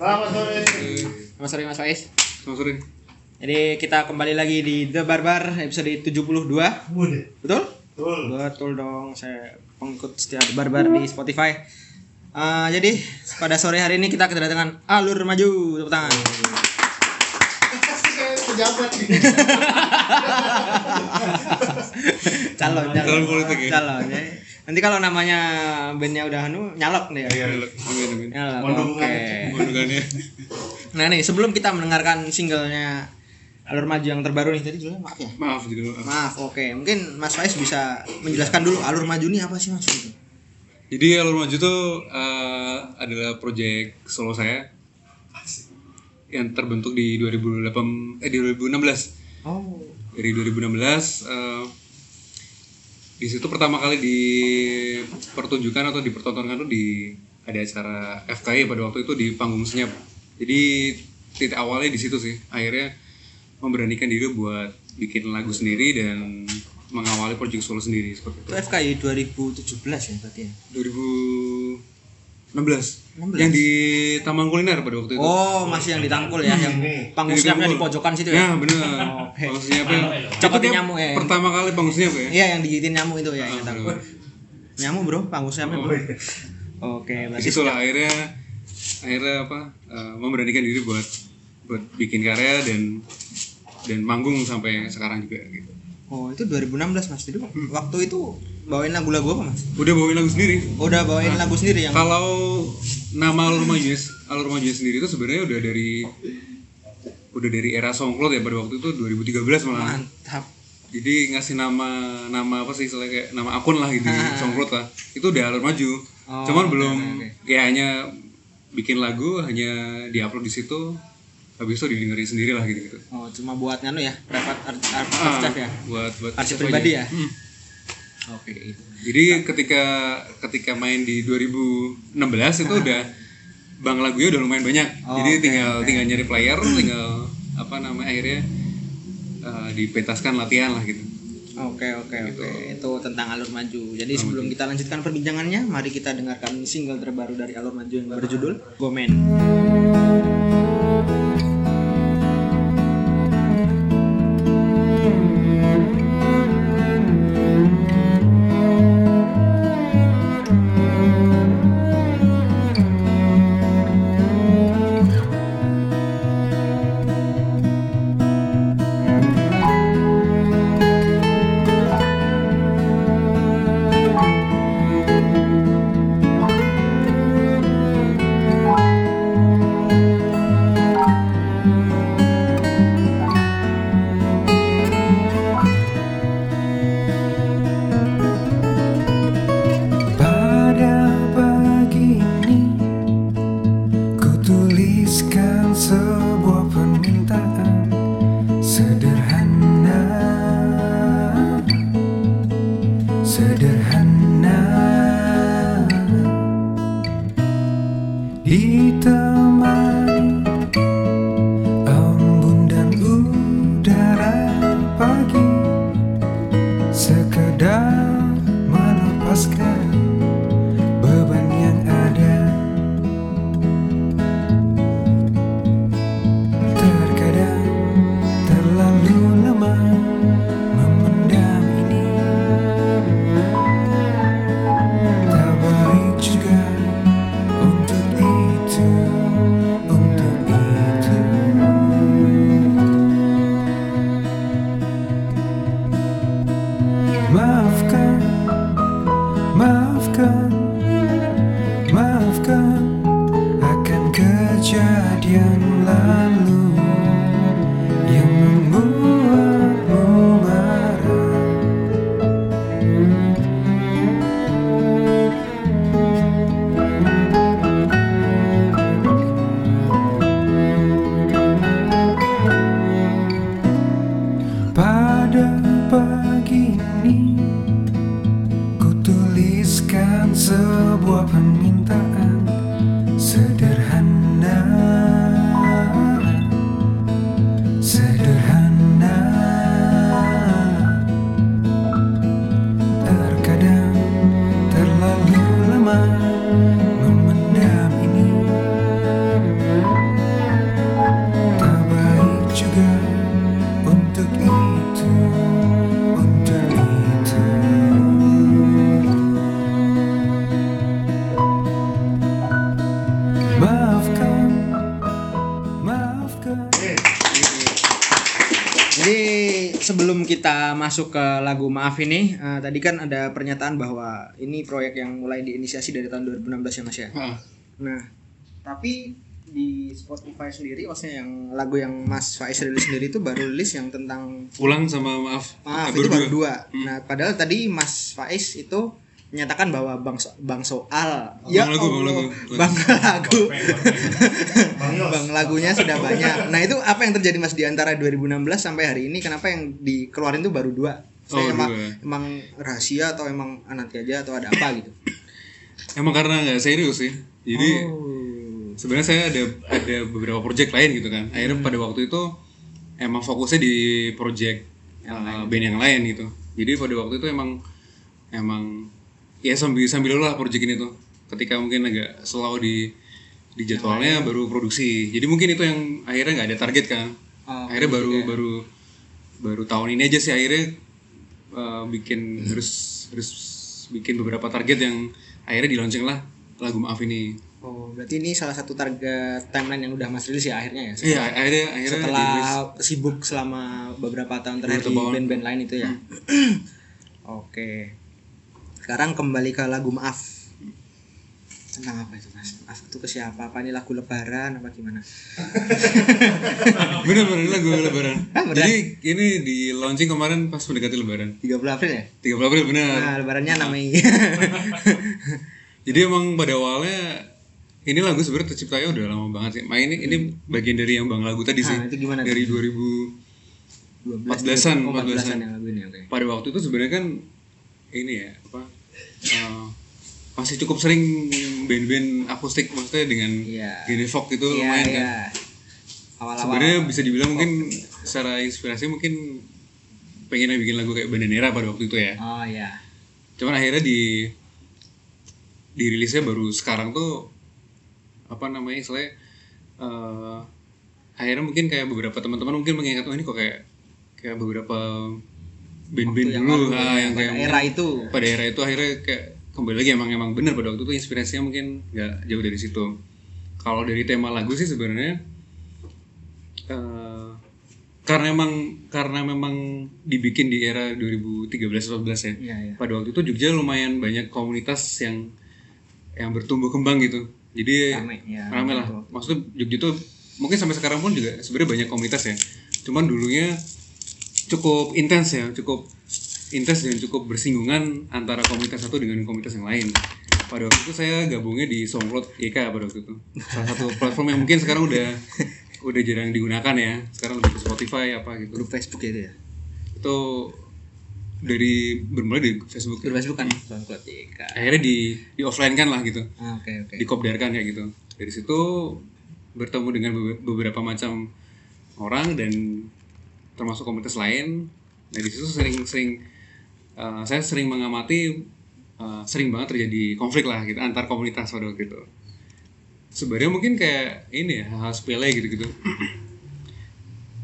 Selamat sore. Selamat sore Mas Faiz. Selamat sore. Jadi kita kembali lagi di The Barbar episode 72. Mudah. Betul? Betul. Betul dong. Saya pengikut setia The Barbar di Spotify. Eh, jadi pada sore hari ini kita kedatangan Alur Maju. Tepuk tangan. Pejabat calon, calon, Calon politik ya? Calon. ya. Nanti kalau namanya bandnya udah anu nyalok nih ya. Iya. Nyalok. Mohon Nah nih sebelum kita mendengarkan singlenya Alur Maju yang terbaru nih tadi judulnya maaf ya. Maaf juga. maaf. Maaf, oke. Mungkin Mas Faiz bisa menjelaskan dulu Alur Maju ini apa sih Mas? Jadi Alur Maju tuh eh, adalah proyek solo saya yang terbentuk di 2008 eh di 2016. Oh. Dari 2016 eh, di situ pertama kali dipertunjukkan atau dipertontonkan tuh di ada acara FKI pada waktu itu di panggung senyap. Jadi titik awalnya di situ sih. Akhirnya memberanikan diri buat bikin lagu sendiri dan mengawali proyek solo sendiri seperti itu. Itu FKI 2017 ya berarti ya. 2016 16. yang di Taman Kuliner pada waktu itu. Oh, masih yang ditangkul ya, yang Ini. panggung Yang siapnya di pojokan situ Ya ya. benar. Oke. Panggung siapa? Copotin Itu dia nyamuk ya. Pertama kali panggung siapa ya? Iya, yang digigitin nyamuk itu ya, ingat Ah, aku. Nyamuk, Bro, panggung siapnya, Oh, Bro. iya. Oke, berarti situ lah akhirnya akhirnya apa eh, memberanikan diri buat buat bikin karya dan dan manggung sampai sekarang juga gitu. Oh, itu 2016 Mas. Jadi waktu itu bawain lagu-lagu apa, Mas? Udah bawain lagu sendiri. Oh, udah bawain lagu sendiri yang Kalau nama Alur Maju Alur Maju sendiri itu sebenarnya udah dari udah dari era Songklot ya pada waktu itu 2013 malah. mantap. Jadi ngasih nama nama apa sih istilahnya kayak nama akun lah gitu Songklot lah. Itu udah Alur Maju. Oh, Cuman belum ya hanya bikin lagu hanya diupload di situ habis itu didengerin sendiri lah gitu gitu. Oh, cuma buat nganu ya, private art, art, Ah, ya. buat buat Arsip pribadi aja. ya? Hmm. Oke. Jadi ketika ketika main di 2016 itu udah bang lagunya udah lumayan banyak. Oh, Jadi tinggal tinggal nyari player, tinggal apa namanya akhirnya eh, dipetaskan latihan lah gitu. Oke oke oke itu tentang alur maju. Jadi sebelum kita lanjutkan perbincangannya, mari kita dengarkan single terbaru dari alur maju yang berjudul Gomen. Masuk ke lagu Maaf ini, eh, tadi kan ada pernyataan bahwa ini proyek yang mulai diinisiasi dari tahun 2016 ya Mas ya. Ah, Nah, tapi di Spotify sendiri, maksudnya yang lagu yang Mas Faiz rilis sendiri itu baru rilis yang tentang pulang sama maaf. maaf Ah, itu baru dua. dua. Nah, padahal tadi Mas Faiz itu menyatakan bahwa bang so- bang soal Bang lagu, bang Allah, lagu. bang lagu Bang Yos. bang lagunya sudah banyak nah itu apa yang terjadi mas di antara 2016 sampai hari ini kenapa yang dikeluarin tuh baru dua Saya Oh, emang, dua. emang rahasia atau emang nanti aja atau ada apa gitu Emang karena nggak serius sih. Jadi oh. sebenarnya saya ada ada beberapa project lain gitu kan. Akhirnya Hmm. pada waktu itu emang fokusnya di project uh, band yang lain gitu. Jadi pada waktu itu emang emang ya sambil sambil lah project ini tuh. Ketika mungkin agak slow di di jadwalnya baru produksi. Jadi mungkin itu yang akhirnya nggak ada target kan. Oh, akhirnya baru ya. baru baru tahun ini aja sih akhirnya uh, bikin harus harus bikin beberapa target yang akhirnya di launching lah lagu maaf ini. oh berarti ini salah satu target timeline yang udah mas rilis ya akhirnya ya Iya, akhirnya akhirnya setelah dirilis. sibuk selama beberapa tahun terakhir di band-band lain itu ya. Oke. Sekarang kembali ke lagu Maaf. Tentang apa itu mas? Maaf itu ke siapa? Apa ini lagu Lebaran apa gimana? bener bener lagu lebaran. Ah? Jadi ini di launching kemarin pas mendekati lebaran. 30 April ya? 30 April bener. Nah, Lebarannya namanya. Jadi emang pada awalnya ini lagu sebenarnya terciptanya udah lama banget sih. Main ini ini bagian dari yang bang lagu tadi sih. Ah, itu gimana Dari 2000 12 14-an, oh, 14-an 14-an. yang lagu ini pada waktu itu sebenarnya kan ini ya apa eh, masih cukup sering band-band akustik maksudnya dengan Iya. gini folk itu Iya, lumayan kan. iya. Awal-awal. Sebenarnya bisa dibilang mungkin secara inspirasi mungkin pengen bikin lagu kayak Bandanera pada waktu itu ya. Oh iya. Cuman akhirnya di dirilisnya baru sekarang tuh apa namanya istilahnya eh, akhirnya mungkin kayak beberapa teman-teman mungkin mengingat oh ini kok kayak kayak beberapa band-band Waktu yang dulu ah, yang kayak era itu. pada era itu akhirnya kayak kembali lagi emang emang benar pada waktu itu inspirasinya mungkin nggak jauh dari situ kalau dari tema lagu sih sebenarnya eh, karena emang karena memang dibikin di era 2013-14 ya Iya, iya. pada waktu itu Jogja lumayan banyak komunitas yang yang bertumbuh kembang gitu jadi Rame, ya, rame lah betul. maksudnya Jogja tuh mungkin sampai sekarang pun juga sebenarnya banyak komunitas ya cuman dulunya cukup intens ya cukup intens dan cukup bersinggungan antara komunitas satu dengan komunitas yang lain pada waktu itu saya gabungnya di SoundCloud YK pada waktu itu salah satu platform yang mungkin sekarang udah udah jarang digunakan ya sekarang lebih ke Spotify apa gitu Grup Facebook itu ya. itu dari bermulai dari Facebook Grup Facebook kan. SoundCloud iya. akhirnya di di offline kan lah gitu Ah, Oke oke. dikopdarkan kayak gitu dari situ bertemu dengan bebe- beberapa macam orang dan termasuk komunitas lain. Nah di situ sering-sering uh, saya sering mengamati uh, sering banget terjadi konflik lah gitu antar komunitas pada waktu itu. Sebenarnya mungkin kayak ini ya hal sepele gitu-gitu.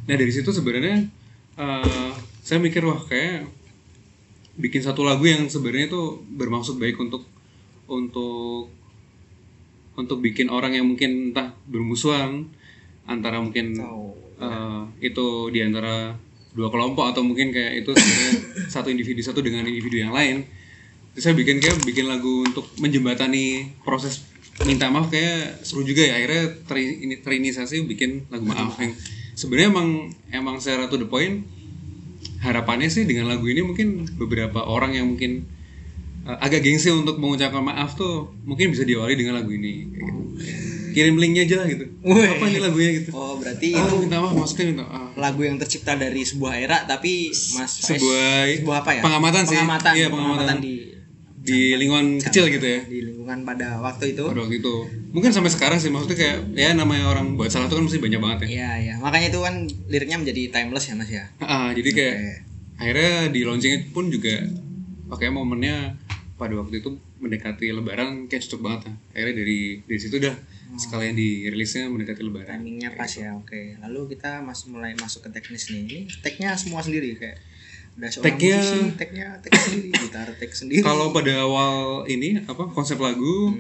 Nah dari situ sebenarnya uh, saya mikir wah kayak bikin satu lagu yang sebenarnya itu bermaksud baik untuk untuk untuk bikin orang yang mungkin entah bermusuhan antara mungkin eh, itu di antara dua kelompok atau mungkin kayak itu satu individu satu dengan individu yang lain. Terus saya bikin kayak bikin lagu untuk menjembatani proses minta maaf kayak seru juga ya. Akhirnya teri- ini terinisiasi bikin lagu maaf yang sebenarnya emang emang saya to the point. Harapannya sih dengan lagu ini mungkin beberapa orang yang mungkin uh, agak gengsi untuk mengucapkan maaf tuh mungkin bisa diawali dengan lagu ini. Kayak gitu. Kirim linknya aja lah gitu Wih. apa ini lagunya gitu Oh berarti oh, itu minta maaf maksudnya minta maaf lagu yang tercipta dari sebuah era tapi Mas Sebuah- sebuah apa ya? pengamatan sih. Pengamatan, Iya, pengamatan. di di lingkungan kecil gitu ya di lingkungan pada waktu itu. pada waktu itu mungkin sampai sekarang sih maksudnya kayak ya namanya orang buat salah tuh kan mesti banyak banget ya Iya iya. Makanya itu kan liriknya menjadi timeless ya Mas ya. Ah, jadi kayak Oke. akhirnya di launching pun juga pakai momennya pada waktu itu mendekati lebaran kayak cocok banget ya. akhirnya dari dari situ udah sekalian dirilisnya mendekati lebaran Timingnya pas ya. Oke. Lalu kita mas mulai masuk ke teknis nih. Ini tagnya semua sendiri kayak udah seorang Tag-nya- musisi, tagnya tag sendiri, gitar tag sendiri. kalau pada awal ini apa konsep lagu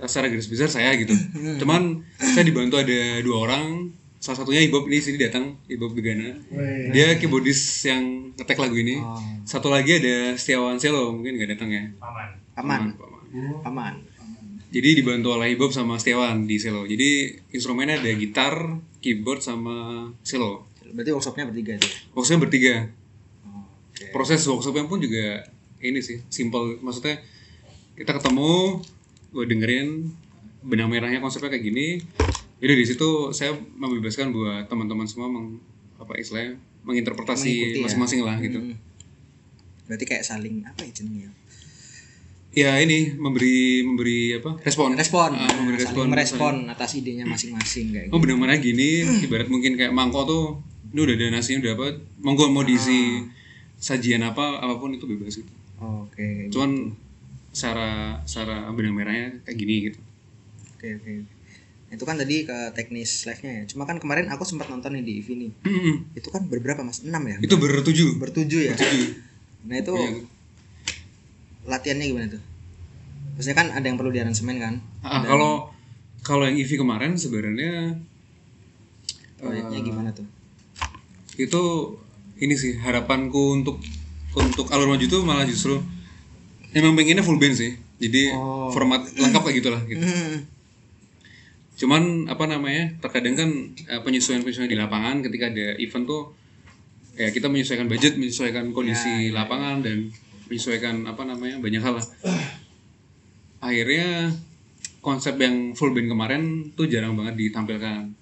secara garis besar saya gitu cuman saya dibantu ada dua orang salah satunya Ibob ini sini datang Ibob Begana dia keyboardis yang ngetek lagu ini Oh. satu lagi ada Setiawan Selo mungkin nggak datang ya Paman. Aman. Paman. Aman. Jadi dibantu oleh Ibob sama Setiawan di Selo jadi instrumennya ada gitar keyboard sama Selo Berarti workshopnya bertiga itu. workshopnya bertiga Oke. proses workshopnya pun juga ini sih simple maksudnya kita ketemu gue dengerin benang merahnya konsepnya kayak gini jadi di situ saya membebaskan buat teman-teman semua meng, apa istilahnya menginterpretasi ya. masing-masing lah gitu Hmm. Berarti kayak saling apa ya jenengnya? Ya ini memberi memberi apa respon Respon. Ah, memberi Nah, respon merespon atas idenya masing-masing kayak oh gitu. benang merah gini ibarat mungkin kayak mangkok tuh ini udah ada nasinya udah apa monggo mau diisi Ah. sajian apa apa pun itu bebas gitu Oke. cuman secara secara benang merahnya kayak gini gitu Oke, oke. Itu kan tadi ke teknis live-nya ya. Cuma kan kemarin aku sempat nonton nih di EV nih. Mm-mm. Itu kan berberapa Mas? 6 ya? itu bertujuh Bertujuh ya? Bertujuh. Nah, itu Iya. Latihannya gimana tuh? Maksudnya kan ada yang perlu diaransemen kan? Ah, kalau kalau yang EV kemarin sebenarnya Proyeknya eh, gimana tuh? itu ini sih harapanku untuk untuk alur maju itu malah justru emang pengennya full band sih jadi Oh. format lengkap kayak gitulah gitu Hmm. cuman apa namanya terkadang kan eh, penyesuaian-penyesuaian di lapangan ketika ada event tuh ya kita menyesuaikan budget menyesuaikan kondisi Ya, lapangan dan menyesuaikan apa namanya banyak hal lah akhirnya konsep yang full band kemarin tuh jarang banget ditampilkan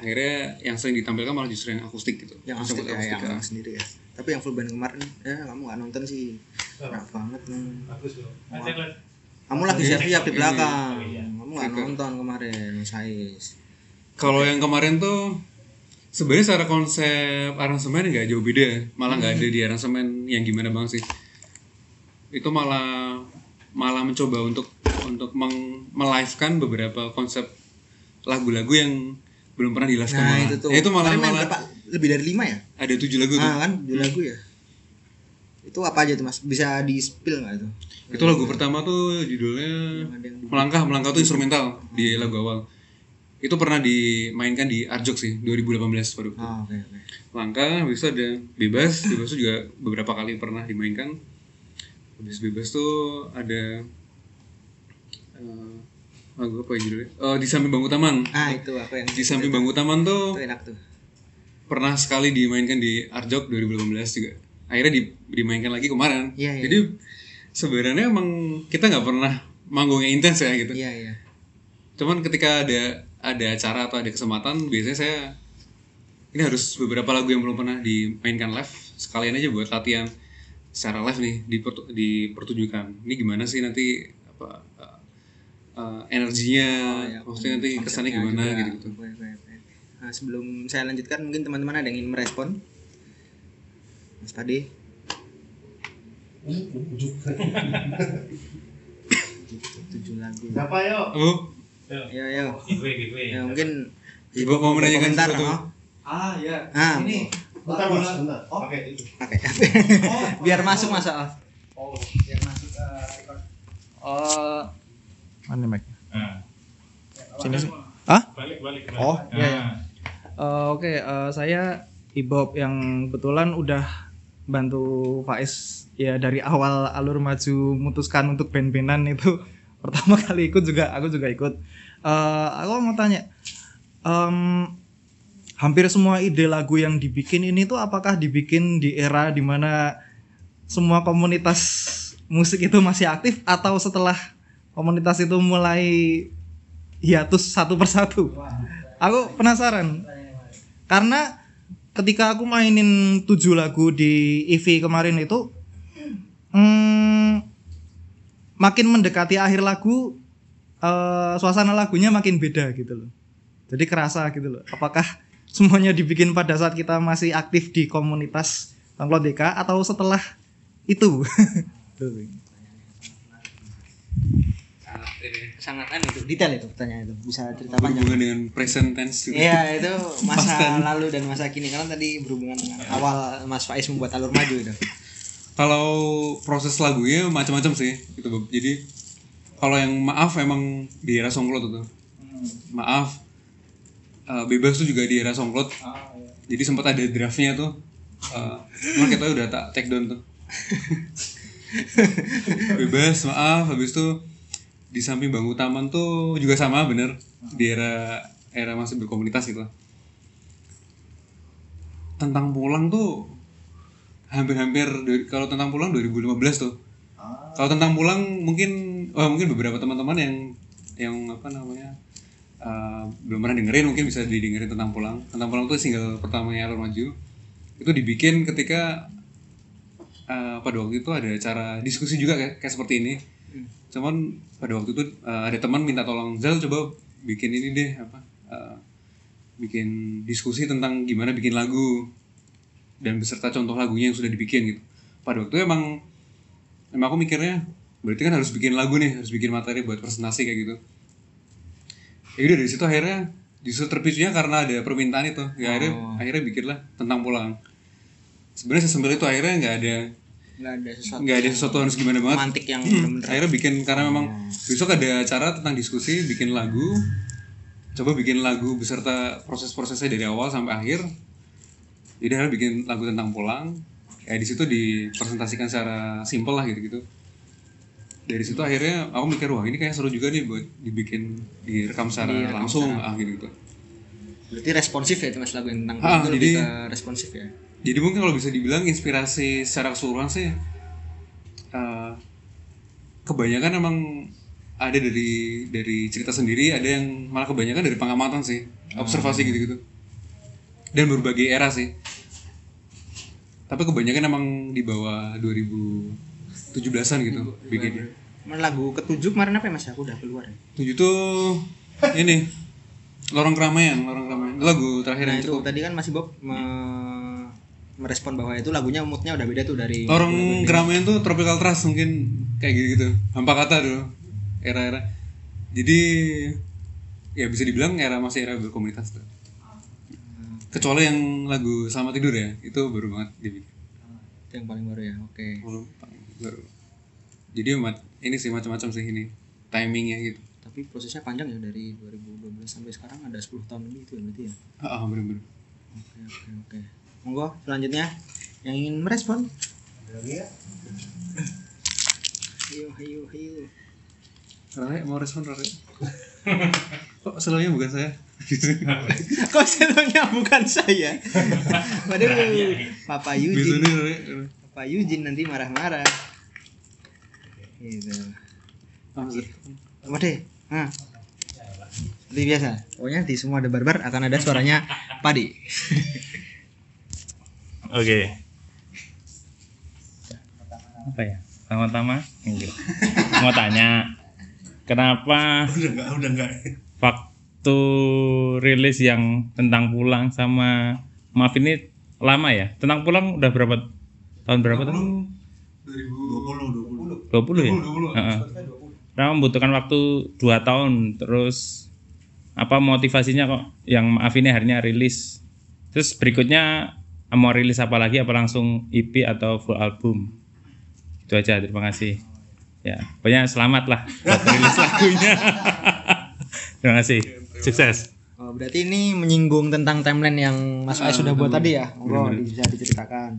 akhirnya yang sering ditampilkan malah justru yang akustik gitu Yang Konsep akustik ya, yang ah. sendiri ya. Tapi yang full band kemarin, ya kamu nggak nonton sih. Enak banget nih. Bagus lihat. Kamu lagi siap-siap di belakang. Oh, iya. Kamu nggak nonton kemarin, Sais. Kalau yang kemarin tuh sebenarnya secara konsep aransemen nggak jauh beda, malah nggak ada di aransemen yang gimana banget sih. Itu malah malah mencoba untuk untuk meng melivekan beberapa konsep lagu-lagu yang belum pernah dilaskan Nah malah. itu tuh. Ya, itu malah malah berapa? Lebih dari lima ya? ada tujuh lagu tuh. Nah kan, tujuh lagu ya. Itu apa aja tuh mas? Bisa di spill nggak itu? Itu lagu pertama tuh judulnya Melangkah, Melangkah tuh instrumental di lagu awal. Itu pernah dimainkan di Arjok sih 2018 baru. Oh, oke oke. langkah habis itu ada bebas bebas itu juga beberapa kali pernah dimainkan habis bebas tuh ada eh, lagu apa ya judulnya oh di samping bangku taman Ah itu aku yang di samping bangku taman tuh itu enak tuh. pernah sekali dimainkan di Arjok 2018 juga akhirnya di- dimainkan lagi kemarin Iya, iya. jadi sebenarnya emang kita nggak pernah manggungnya intens ya gitu Iya iya. cuman ketika ada ada acara atau ada kesempatan biasanya saya ini harus beberapa lagu yang belum pernah dimainkan live sekalian aja buat latihan secara live nih di dipertunjukkan ini gimana sih nanti apa uh, uh, energinya ya, maksudnya nanti kesannya gimana juga. gitu gitu Oke, oke, oke. Nah, sebelum saya lanjutkan mungkin teman-teman ada yang ingin merespon. Mas Pade. Tujuh lagu. Siapa yuk? Ya ya. Giveaway, giveaway. Ya mungkin Ibu mau menanyakan komentar, sesuatu oh. Ah ya. Ah, ini. Bentar mas, bentar. Oh, Pakai itu. pakai biar masuk masa oh, biar masuk record. Oh, mana mic? Nah. Sini sih. Hah? Balik, balik. balik. Oh, iya, iya. Nah. Eh, Oke, eh, saya Ibob yang kebetulan udah bantu Faiz ya dari awal alur maju memutuskan untuk band-bandan itu pertama kali ikut juga aku juga ikut. Eh, aku mau tanya, em, hampir semua ide lagu yang dibikin ini tuh apakah dibikin di era di mana semua komunitas musik itu masih aktif atau setelah komunitas itu mulai hiatus satu persatu? Aku penasaran karena ketika aku mainin tujuh lagu di EV kemarin itu hmm, makin mendekati akhir lagu eh, suasana lagunya makin beda gitu loh. Jadi kerasa gitu loh. Apakah semuanya dibikin pada saat kita masih aktif di komunitas Bangklot DK atau setelah itu? Sangat anu itu detail itu pertanyaan itu. Bisa cerita panjang. berhubungan dengan present tense juga. Iya itu masa lalu dan masa kini. Karena tadi berhubungan dengan awal Mas Faiz membuat alur maju itu. kalau proses lagunya macam-macam sih gitu Bob. jadi kalau yang maaf emang di era songklot itu maaf. Eh, bebas tuh juga di era songklot. Jadi sempat ada draftnya tuh. Eh cuman kita udah tak take down tuh. Bebas maaf. Habis itu di samping bangku taman tuh juga sama bener. Di era era masih berkomunitas gitu tentang pulang tuh hampir-hampir kalau tentang pulang 2015 tuh kalau tentang pulang mungkin oh, mungkin beberapa teman-teman yang yang apa namanya uh, belum pernah dengerin mungkin bisa didengerin tentang pulang. Tentang pulang tuh single pertamanya Alur Maju. Itu dibikin ketika uh, pada waktu itu ada acara diskusi juga kayak, kayak seperti ini. Cuman pada waktu itu uh, ada teman minta tolong Zal coba bikin ini deh apa uh, bikin diskusi tentang gimana bikin lagu. Dan beserta contoh lagunya yang sudah dibikin gitu. Pada waktu itu emang emang aku mikirnya berarti kan harus bikin lagu nih harus bikin materi buat presentasi kayak gitu. Ya udah dari situ akhirnya justru terpicunya karena ada permintaan itu. Ya akhirnya akhirnya bikinlah tentang pulang. Sebenarnya sesimpel itu akhirnya nggak ada nggak ada sesuatu nggak ada sesuatu harus gimana banget. romantik yang bener-bener. akhirnya bikin karena memang besok ada acara tentang diskusi bikin lagu. Coba bikin lagu beserta proses-prosesnya dari awal sampai akhir. Jadi akhirnya bikin lagu tentang pulang ya di situ dipresentasikan secara simpel lah gitu gitu dari situ akhirnya aku mikir wah ini kayak seru juga nih buat dibikin direkam secara langsung ah gitu gitu berarti responsif ya itu mas lagu yang tentang Ah, itu lebih jadi- ke responsif ya? jadi mungkin kalau bisa dibilang inspirasi secara keseluruhan sih eh, kebanyakan emang ada dari dari cerita sendiri ada yang malah kebanyakan dari pengamatan sih observasi gitu-gitu. Dan berbagai era sih tapi kebanyakan emang di bawah 2017an gitu bikinnya Mana lagu ketujuh kemarin apa ya mas? Aku udah keluar ya. Tujuh tuh ini lorong keramaian lorong keramaian. Itu lagu terakhir nah yang itu cukup. tadi kan masih Bob me- merespon bahwa itu lagunya moodnya udah beda tuh dari Lorong keramaian tuh tropical trust mungkin kayak gitu gitu hampa kata dulu era-era. Jadi ya bisa dibilang era masih era berkomunitas tuh kecuali yang lagu selamat tidur ya itu baru banget dibikin itu yang paling baru ya oke. Baru baru. Jadi mat- ini sih macam-macam sih ini timingnya gitu. Tapi prosesnya panjang ya dari 2012 sampai sekarang ada 10 tahun lebih itu ya berarti ya? Ah ah, bener-bener oke oke oke. Monggo selanjutnya. Yang ingin merespon? Ayo ayo ayo. Rare mau respon Rare? Kok selalunya bukan saya kok seluruhnya bukan saya. Waduh Papa Yujin biasanya Rare Papa Yujin nanti marah-marah. Gitu. Apa deh nah seperti biasa pokoknya di semua ada barbar akan ada suaranya padi. Oke. Apa ya? Pertama-tama, mau tanya, kenapa udah enggak udah enggak waktu rilis yang tentang pulang sama maaf ini lama ya? Tentang pulang udah berapa tahun berapa tahun? 20 20 20 ya? Heeh. Kenapa membutuhkan waktu 2 tahun terus apa motivasinya kok yang maaf ini akhirnya rilis. Terus berikutnya mau rilis apa lagi? Apa langsung EP atau full album? Itu aja terima kasih. Ya pokoknya selamat lah buat rilis lagunya. Terima kasih sukses Oh, berarti ini menyinggung tentang timeline yang Mas Ais sudah buat tadi ya? Oh, bisa diceritakan.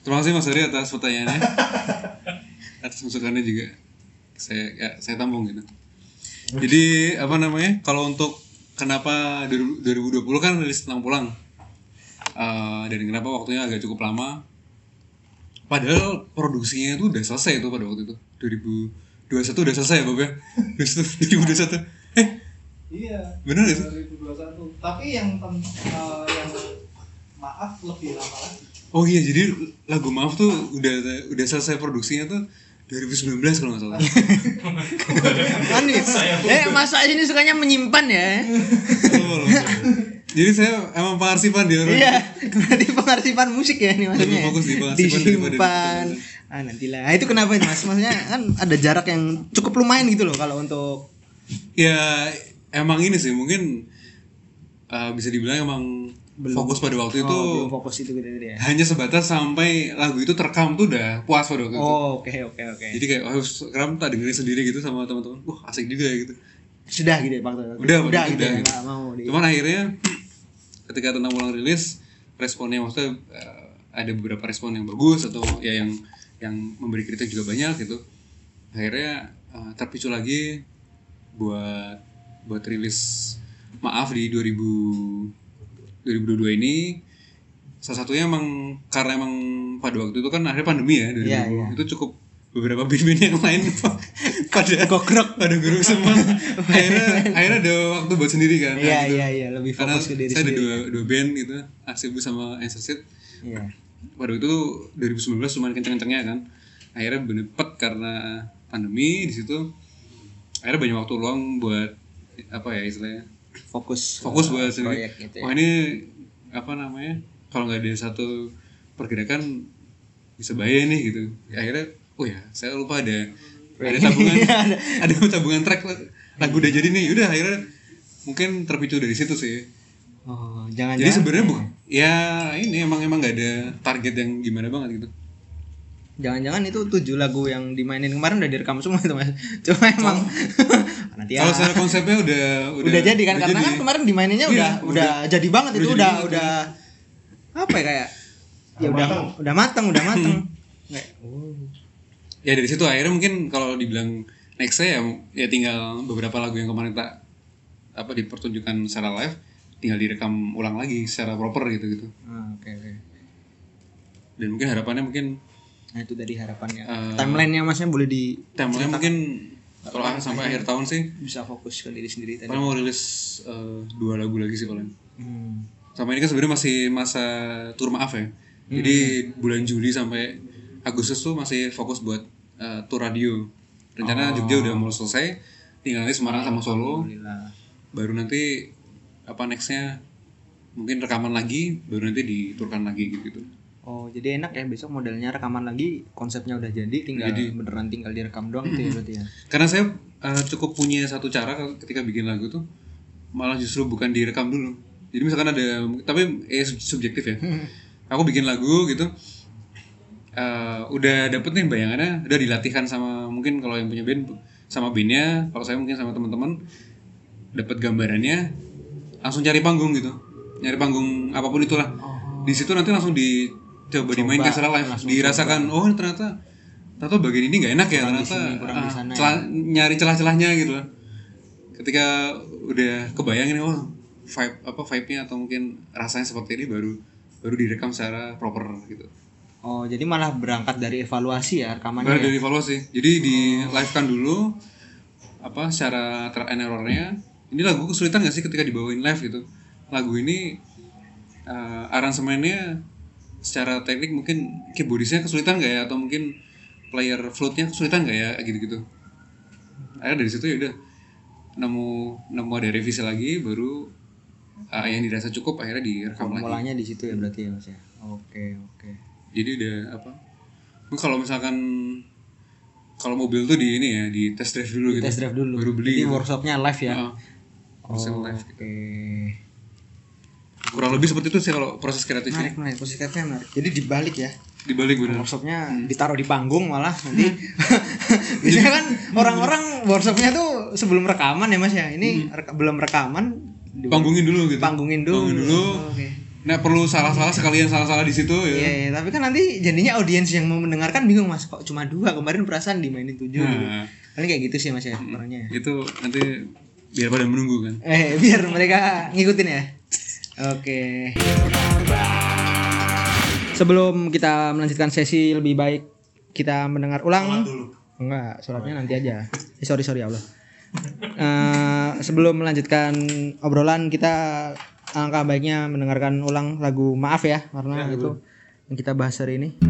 Terima kasih Mas Ari atas pertanyaannya. atas masukannya juga. Saya ya, saya tampung gitu. Jadi apa namanya? Kalau untuk kenapa 2020 kan rilis tentang pulang. Eh, dan kenapa waktunya agak cukup lama? Padahal produksinya itu udah selesai itu pada waktu itu. 2021 udah selesai ya Bob ya? 2021. Eh, Iya, gak sih? 2021. Tapi yang tem- eh, yang maaf lebih lama lagi. Oh iya, jadi lagu Maaf tuh udah udah selesai produksinya tuh 2019 kalau nggak salah. Manis. Eh, Mas Ais ini sukanya menyimpan ya? Betul. Jadi saya emang pengarsipan dia. Iya, berarti pengarsipan musik ya ini maksudnya. Lebih fokus di pengarsipan Disimpan. Ah, nantilah. Ah, itu kenapa itu Mas? Maksudnya kan ada jarak yang cukup lumayan gitu loh kalau untuk Ya emang ini sih mungkin uh, bisa dibilang emang fokus pada waktu itu Oh, belum fokus itu gitu, gitu ya. hanya sebatas sampai lagu itu terekam tuh udah puas pada waktu itu. Oh, oke oke oke. Jadi kayak oh, sekarang tak dengerin sendiri gitu sama teman-teman. Wah asik juga ya gitu. sudah gitu ya waktu Udah, udah itu gitu udah ya gitu. mau di Cuman akhirnya ketika tentang ulang rilis responnya maksudnya eh, ada beberapa respon yang bagus atau ya yang yang memberi kritik juga banyak gitu. Akhirnya eh, terpicu lagi buat buat rilis maaf di 2000 2022 ini. Salah satunya emang karena emang pada waktu itu kan akhirnya pandemi ya 2020 Iya, iya. itu cukup beberapa band-band yang lain pada gogrok pada gogrok semua. Akhirnya akhirnya ada waktu buat sendiri kan iya gitu. iya iya. Lebih karena fokus ke diri saya ada sendiri. dua, dua band gitu Aksibu sama Ensersit iya. Pada waktu itu 2019 cuma kenceng-kencengnya kan. Akhirnya bener pet karena pandemi di situ akhirnya banyak waktu luang buat apa ya istilahnya? Fokus. Fokus buat sendiri gitu ya. wah ini apa namanya? Kalau nggak ada satu pergerakan bisa bahaya nih gitu. Akhirnya oh ya saya lupa ada ada tabungan. Ada tabungan track lagu udah jadi nih. Udah akhirnya mungkin terpicu dari situ sih. Oh jangan jadi sebenarnya bu ya ini emang emang nggak ada target yang gimana banget gitu jangan-jangan itu tujuh lagu yang dimainin kemarin udah direkam semua itu mas. Cuma emang nanti ya. Kalau secara konsepnya udah udah, jadi kan karena jadi. kan kemarin dimaininnya Iya, udah, udah jadi banget itu udah udah jadi. udah apa ya kayak ya udah udah mateng. udah mateng Kayak, oh. ya dari situ akhirnya mungkin kalau dibilang next ya ya tinggal beberapa lagu yang kemarin tak apa dipertunjukkan secara live tinggal direkam ulang lagi secara proper gitu gitu Ah, oke oke. Dan mungkin harapannya mungkin nah itu tadi harapannya. Eh, timelinenya masnya boleh di timeline mungkin kalau ah- sampai akhir tahun sih. Bisa fokus ke diri sendiri tadi. Paling mau rilis eh, dua lagu lagi sih paling. Hmm. sama ini kan sebenarnya masih masa tur maaf ya. Jadi bulan Juli sampai Agustus tuh masih fokus buat eh, tur radio. Rencana Jogja udah mau selesai tinggal nanti Semarang sama Solo. Baru nanti apa nextnya mungkin rekaman lagi baru nanti diturkan lagi gitu gitu Oh jadi enak ya besok modelnya rekaman lagi konsepnya udah jadi tinggal Jadi. beneran tinggal direkam doang gitu ya berarti ya. karena saya eh, cukup punya satu cara ketika bikin lagu tuh malah justru bukan direkam dulu. Jadi misalkan ada tapi eh sub- subjektif ya. Aku bikin lagu gitu eh, udah dapet nih bayangannya udah dilatihkan sama mungkin kalau yang punya band sama bandnya kalau saya mungkin sama teman-teman dapat gambarannya langsung cari panggung gitu. Nyari panggung apa pun itulah. Di situ nanti langsung dicoba dimainkan secara live dirasakan oh ternyata ternyata bagian ini nggak enak ya ternyata sini, kurang ah, sana ya. celah- nyari celah-celahnya gitu loh ketika udah kebayangin oh vibe apa vibe-nya atau mungkin rasanya seperti ini baru baru direkam secara proper gitu Oh jadi malah berangkat dari evaluasi ya rekamannya. Baru ya? dari evaluasi. Jadi di live kan dulu apa secara trial and errornya. Ini lagu kesulitan gak sih ketika dibawain live gitu? Lagu ini eh, aransemennya secara teknik mungkin keyboardisnya kesulitan gak ya atau mungkin player flute-nya kesulitan gak ya gitu-gitu. Akhirnya dari situ ya udah nemu nemu ada revisi lagi baru eh, yang dirasa cukup akhirnya direkam lagi. Formulanya di situ ya berarti ya mas ya. Oke oke. jadi udah apa kalau misalkan kalau mobil tuh di ini ya di test drive dulu gitu Test drive dulu. baru beli Jadi gitu. workshopnya live ya. Proses Oh, live Oke. Kurang lebih seperti itu sih kalau proses kreatifnya Menarik menarik posisi kreatifnya menarik. Jadi dibalik ya. dibalik bener Workshopnya ditaruh di panggung malah nanti. Biasanya kan orang-orang workshopnya tuh sebelum rekaman ya mas ya. Ini reka- belum rekaman. panggungin dulu gitu Panggungin dulu. Panggungin dulu Oke. nah perlu salah-salah sekalian salah-salah di situ ya Iya, iya, tapi kan nanti jadinya audiens yang mau mendengarkan bingung mas kok cuma dua kemarin perasaan dimainin tujuh gitu. nah Paling kayak gitu sih mas ya orangnya. itu nanti biar pada menunggu kan Eh biar mereka ngikutin ya. Oke. Sebelum kita melanjutkan sesi lebih baik kita mendengar ulang. Enggak, sholatnya nanti aja. Eh, sorry sorry ya Allah. Eh, sebelum melanjutkan obrolan kita angka baiknya mendengarkan ulang lagu maaf ya karena itu yang kita bahas hari ini.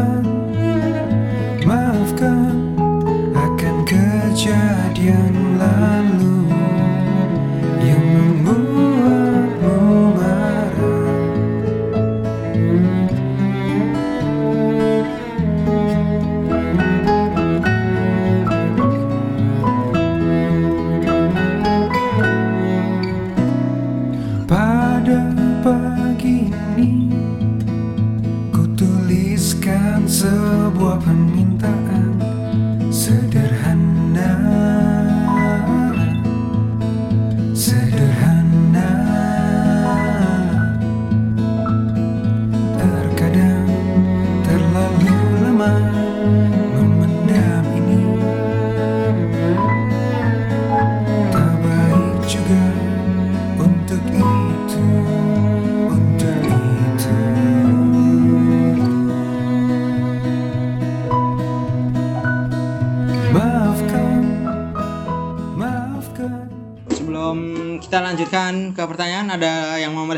cry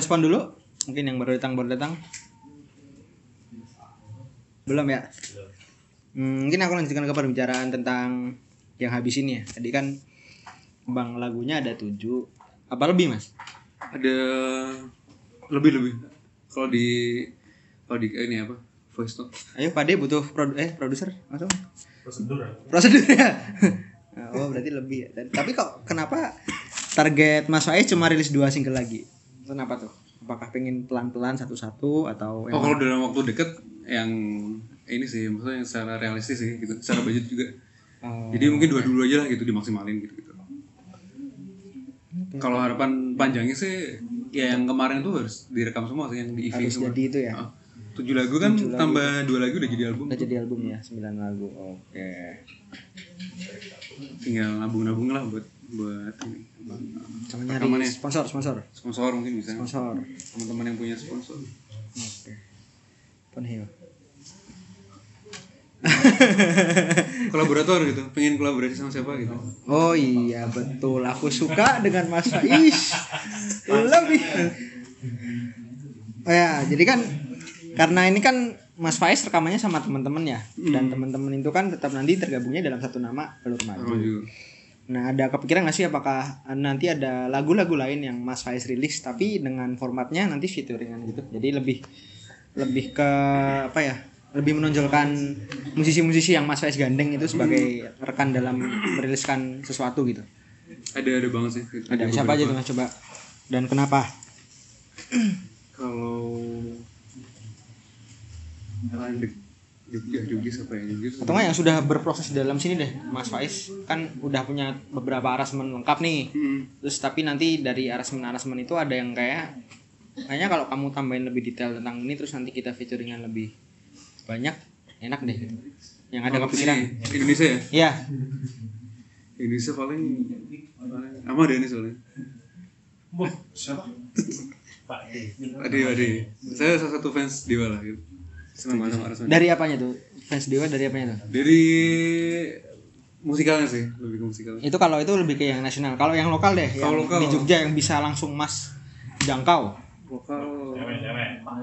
merespon dulu? Mungkin yang baru datang baru datang. Belum ya? Hmm, mungkin aku lanjutkan ke pembicaraan tentang yang habis ini ya. Tadi kan bang lagunya ada tujuh, apa lebih mas? Ada lebih lebih. Kalau di kalau di ini apa? Voice note. Ayo Pak De butuh produ eh produser masuk. Prosedur. Prosedur ya. oh berarti lebih ya. Dan- Tapi kok kenapa target Mas Faiz cuma rilis dua single lagi? Kenapa tuh? Apakah pengen pelan-pelan satu-satu atau Oh kalau dalam waktu deket yang ini sih maksudnya yang secara realistis sih gitu, secara budget juga. Oh, Jadi mungkin dua dulu aja lah gitu dimaksimalin gitu gitu. Kalau harapan panjangnya sih ya yang kemarin tuh harus direkam semua sih yang di EP harus semua. jadi itu ya? Ah, tujuh lagu kan tambah dua lagu udah jadi album. Udah jadi album ya, 9 lagu. Oke. Tinggal nabung-nabung lah buat buat ini. Sama nyari sponsor, sponsor. Sponsor mungkin bisa. Sponsor. Teman-teman yang punya sponsor. Oke. Penhiu. Kolaborator gitu, pengen kolaborasi sama siapa gitu. Oh iya betul, aku suka dengan Mas Faiz. Lebih. Oh ya, jadi kan karena ini kan Mas Faiz rekamannya sama teman-teman ya, dan teman-teman itu kan tetap nanti tergabungnya dalam satu nama Alur Maju. Maju. Nah, ada kepikiran nggak sih apakah nanti ada lagu-lagu lain yang Mas Faiz rilis tapi dengan formatnya nanti featuringan gitu. Jadi lebih lebih ke apa ya? Lebih menonjolkan musisi-musisi yang Mas Faiz gandeng itu sebagai rekan dalam meriliskan sesuatu gitu. Ada ada banget sih. Ada siapa aja tuh Mas coba? Dan kenapa? Kalau Jogja, Jogja siapa ya? Jogja Atau nggak yang sudah berproses di dalam sini deh, Mas Faiz kan udah punya beberapa arrangement lengkap nih. Hmm. Terus tapi nanti dari arrangement-arrangement itu ada yang kayak kayaknya kalau kamu tambahin lebih detail tentang ini terus nanti kita featuringan lebih banyak enak deh gitu. Yang ada kepikiran. ini Indonesia ya? Iya. Indonesia paling paling sama Denny soalnya. Siapa? Ade Ade. Saya salah satu fans Dewa lah gitu. Senang banget sama Dari apanya tuh? Fans Dewa dari apanya tuh? Dari musikalnya sih, lebih ke musikalnya. Itu kalau itu lebih ke yang nasional. Kalau yang lokal deh, yang Kalau lokal. di Jogja yang bisa langsung Mas jangkau. Lokal.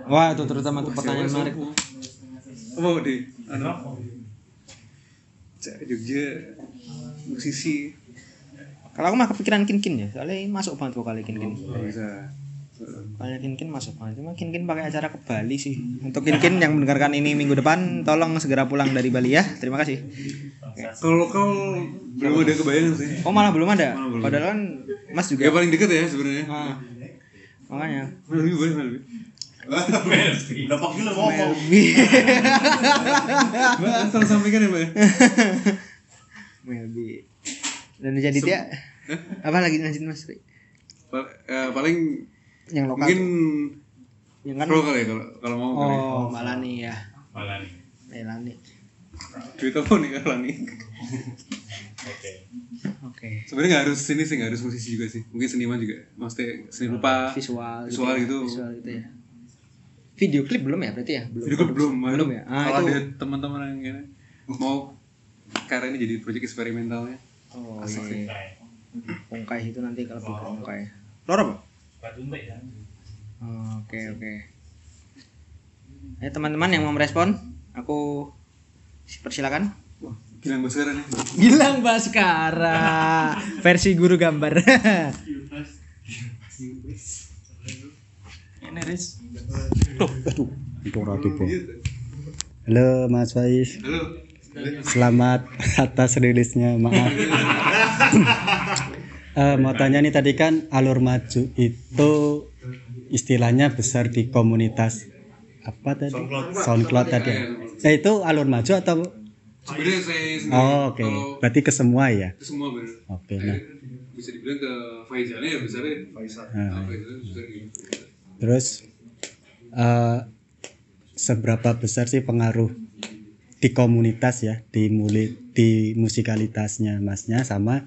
Wah, itu terutama tuh pertanyaan menarik. Oh, di anu. Cak Jogja musisi Kalau aku mah kepikiran Kinkin ya, soalnya ini masuk banget vokalnya Kinkin. nggak bisa. Vokalnya Kinkin masuk banget. Cuma Kinkin pakai acara ke Bali sih. Untuk Kinkin yang mendengarkan ini minggu depan, tolong segera pulang dari Bali ya. Terima kasih. Kalau lokal belum ada kebayang sih. Oh malah belum ada. Malah belum. Padahal kan Mas juga. Ya paling deket ya sebenarnya. Ah, makanya. Melwi boleh Melwi. Dapat gila ngomong. Mbak, tolong sampaikan ya Mbak. ya. Melbi. Dan jadi dia apa lagi lanjut Mas? Eh, paling Yang lokal. mungkin yang kan lokal ya kalau kalau mau kali. Oh, Malani ya. Malah nih. Melani. Duit apa nih kalau nih? Oke. Sebenarnya nggak harus sini sih, nggak harus musisi juga sih. Mungkin seniman juga. Maksudnya seni rupa, Visual visual ya. gitu. Visual gitu ya. Video klip belum ya berarti ya? Belum. Video klip belum, Belum ya? Ah, kalau itu. ada teman-teman yang ini mau karena ini jadi proyek eksperimentalnya. Oh, Asik sih. iya. Ungkai itu nanti kalau lebih ke ungkai. Loro apa? Ya. Oh, Oke, oke. Eh teman-teman yang mau merespon, aku persilakan. Gilang Baskara nih. Gilang Baskara, versi guru gambar. Ini Riz. Halo Mas Faiz, Halo. selamat atas rilisnya. Maaf. Eh, mau tanya nih tadi kan alur maju itu istilahnya besar di komunitas apa tadi? SoundCloud, tadi. Ya itu alur maju atau? Sebenarnya saya sendiri oh, oke. kalau berarti ke semua ya? Itu semua benar oke nah. bisa dibilang ke Faizalnya ya besarnya. Faisal. Ah, Faizalnya besar gitu terus eh, seberapa besar sih pengaruh di komunitas ya di muli di musikalitasnya masnya sama